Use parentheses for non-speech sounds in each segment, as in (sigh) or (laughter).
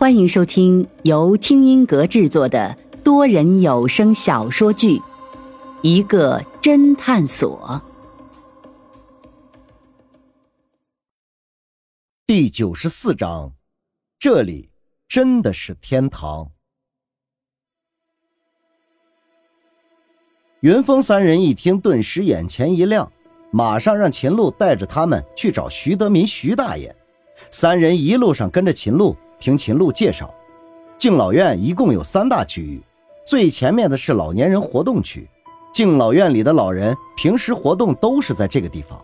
欢迎收听由听音阁制作的多人有声小说剧《一个侦探所》第九十四章。这里真的是天堂。云峰三人一听，顿时眼前一亮，马上让秦璐带着他们去找徐德民徐大爷。三人一路上跟着秦璐。听秦璐介绍，敬老院一共有三大区域，最前面的是老年人活动区，敬老院里的老人平时活动都是在这个地方。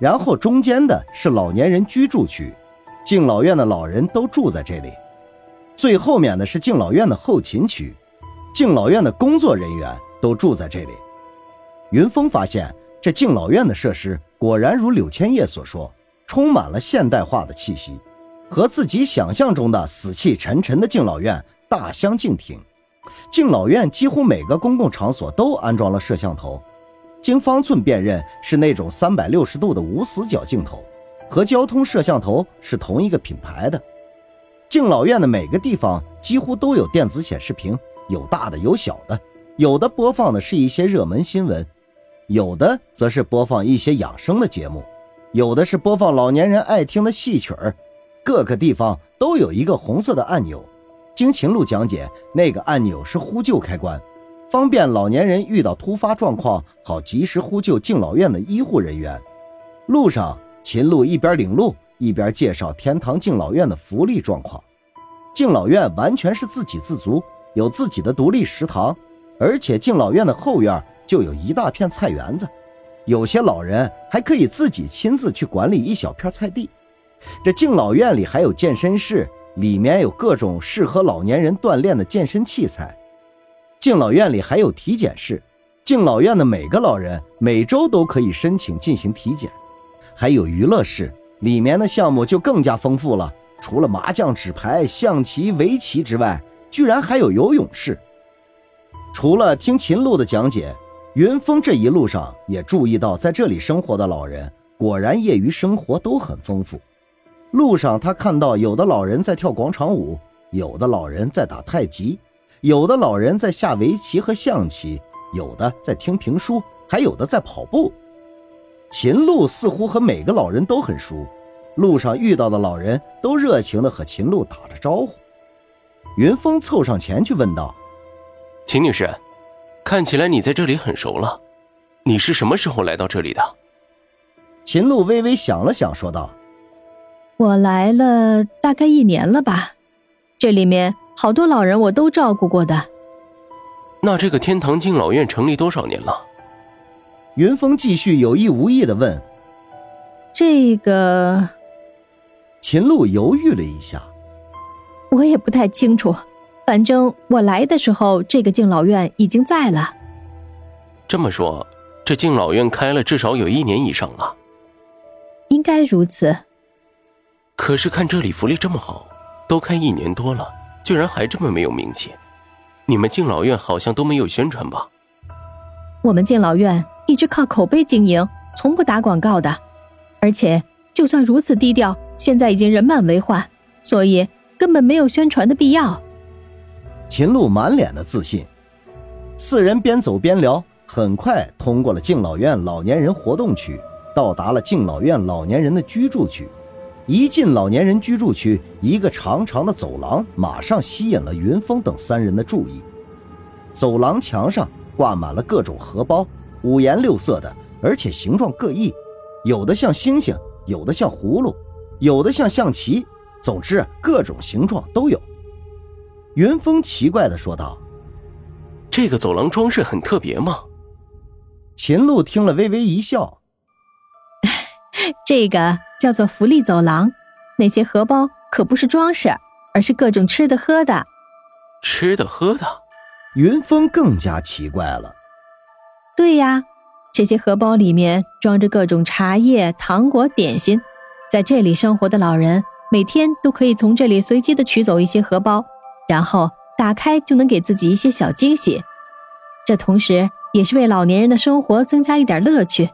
然后中间的是老年人居住区，敬老院的老人都住在这里。最后面的是敬老院的后勤区，敬老院的工作人员都住在这里。云峰发现，这敬老院的设施果然如柳千叶所说，充满了现代化的气息。和自己想象中的死气沉沉的敬老院大相径庭。敬老院几乎每个公共场所都安装了摄像头，经方寸辨认是那种三百六十度的无死角镜头，和交通摄像头是同一个品牌的。敬老院的每个地方几乎都有电子显示屏，有大的有小的，有的播放的是一些热门新闻，有的则是播放一些养生的节目，有的是播放老年人爱听的戏曲儿。各个地方都有一个红色的按钮，经秦璐讲解，那个按钮是呼救开关，方便老年人遇到突发状况好及时呼救敬老院的医护人员。路上，秦璐一边领路一边介绍天堂敬老院的福利状况。敬老院完全是自给自足，有自己的独立食堂，而且敬老院的后院就有一大片菜园子，有些老人还可以自己亲自去管理一小片菜地。这敬老院里还有健身室，里面有各种适合老年人锻炼的健身器材。敬老院里还有体检室，敬老院的每个老人每周都可以申请进行体检。还有娱乐室，里面的项目就更加丰富了。除了麻将、纸牌、象棋、围棋之外，居然还有游泳室。除了听秦璐的讲解，云峰这一路上也注意到，在这里生活的老人果然业余生活都很丰富。路上，他看到有的老人在跳广场舞，有的老人在打太极，有的老人在下围棋和象棋，有的在听评书，还有的在跑步。秦璐似乎和每个老人都很熟，路上遇到的老人都热情地和秦璐打着招呼。云峰凑上前去问道：“秦女士，看起来你在这里很熟了，你是什么时候来到这里的？”秦璐微微想了想，说道。我来了大概一年了吧，这里面好多老人我都照顾过的。那这个天堂敬老院成立多少年了？云峰继续有意无意的问。这个，秦璐犹豫了一下，我也不太清楚，反正我来的时候，这个敬老院已经在了。这么说，这敬老院开了至少有一年以上了。应该如此。可是看这里福利这么好，都开一年多了，居然还这么没有名气。你们敬老院好像都没有宣传吧？我们敬老院一直靠口碑经营，从不打广告的。而且就算如此低调，现在已经人满为患，所以根本没有宣传的必要。秦璐满脸的自信。四人边走边聊，很快通过了敬老院老年人活动区，到达了敬老院老年人的居住区。一进老年人居住区，一个长长的走廊马上吸引了云峰等三人的注意。走廊墙上挂满了各种荷包，五颜六色的，而且形状各异，有的像星星，有的像葫芦，有的像象棋，总之各种形状都有。云峰奇怪的说道：“这个走廊装饰很特别吗？”秦璐听了微微一笑：“ (laughs) 这个。”叫做福利走廊，那些荷包可不是装饰，而是各种吃的喝的。吃的喝的，云峰更加奇怪了。对呀，这些荷包里面装着各种茶叶、糖果、点心。在这里生活的老人每天都可以从这里随机的取走一些荷包，然后打开就能给自己一些小惊喜。这同时也是为老年人的生活增加一点乐趣。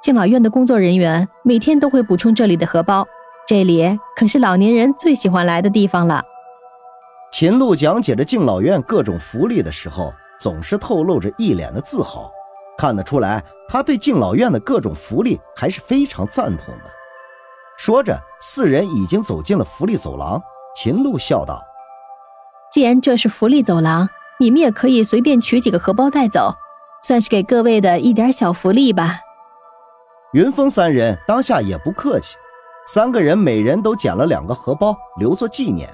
敬老院的工作人员每天都会补充这里的荷包，这里可是老年人最喜欢来的地方了。秦璐讲解着敬老院各种福利的时候，总是透露着一脸的自豪，看得出来他对敬老院的各种福利还是非常赞同的。说着，四人已经走进了福利走廊。秦璐笑道：“既然这是福利走廊，你们也可以随便取几个荷包带走，算是给各位的一点小福利吧。”云峰三人当下也不客气，三个人每人都捡了两个荷包留作纪念。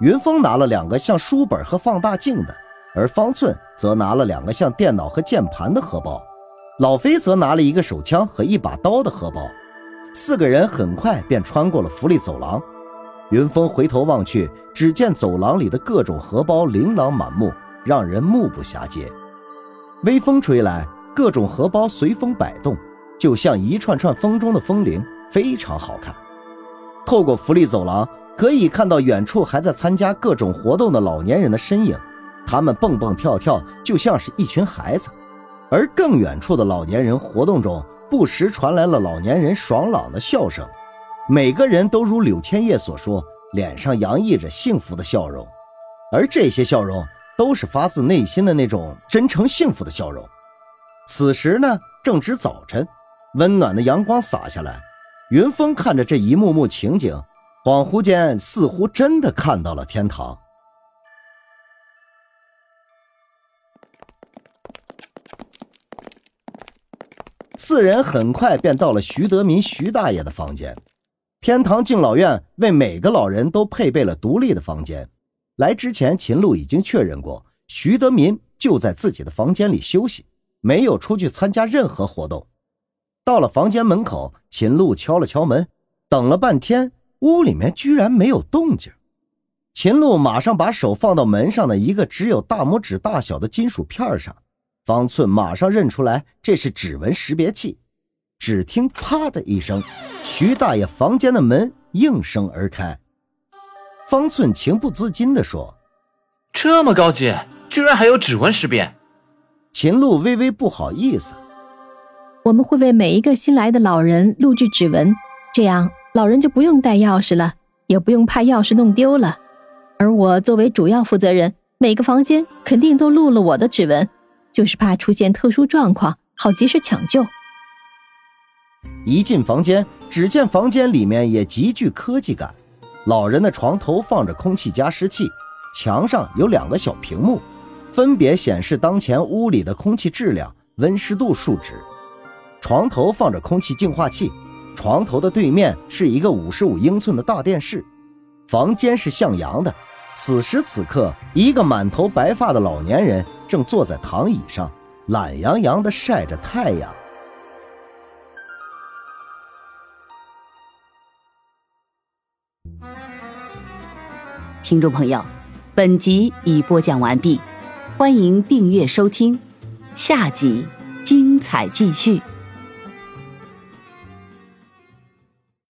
云峰拿了两个像书本和放大镜的，而方寸则拿了两个像电脑和键盘的荷包，老飞则拿了一个手枪和一把刀的荷包。四个人很快便穿过了福利走廊。云峰回头望去，只见走廊里的各种荷包琳琅满目，让人目不暇接。微风吹来，各种荷包随风摆动，就像一串串风中的风铃，非常好看。透过福利走廊。可以看到远处还在参加各种活动的老年人的身影，他们蹦蹦跳跳，就像是一群孩子。而更远处的老年人活动中，不时传来了老年人爽朗的笑声，每个人都如柳千叶所说，脸上洋溢着幸福的笑容，而这些笑容都是发自内心的那种真诚幸福的笑容。此时呢，正值早晨，温暖的阳光洒下来，云峰看着这一幕幕情景。恍惚间，似乎真的看到了天堂。四人很快便到了徐德民徐大爷的房间。天堂敬老院为每个老人都配备了独立的房间。来之前，秦璐已经确认过，徐德民就在自己的房间里休息，没有出去参加任何活动。到了房间门口，秦璐敲了敲门，等了半天。屋里面居然没有动静，秦璐马上把手放到门上的一个只有大拇指大小的金属片上，方寸马上认出来这是指纹识别器。只听“啪”的一声，徐大爷房间的门应声而开。方寸情不自禁地说：“这么高级，居然还有指纹识别。”秦璐微微不好意思：“我们会为每一个新来的老人录制指纹，这样。”老人就不用带钥匙了，也不用怕钥匙弄丢了。而我作为主要负责人，每个房间肯定都录了我的指纹，就是怕出现特殊状况，好及时抢救。一进房间，只见房间里面也极具科技感。老人的床头放着空气加湿器，墙上有两个小屏幕，分别显示当前屋里的空气质量、温湿度数值。床头放着空气净化器。床头的对面是一个五十五英寸的大电视，房间是向阳的。此时此刻，一个满头白发的老年人正坐在躺椅上，懒洋洋地晒着太阳。听众朋友，本集已播讲完毕，欢迎订阅收听，下集精彩继续。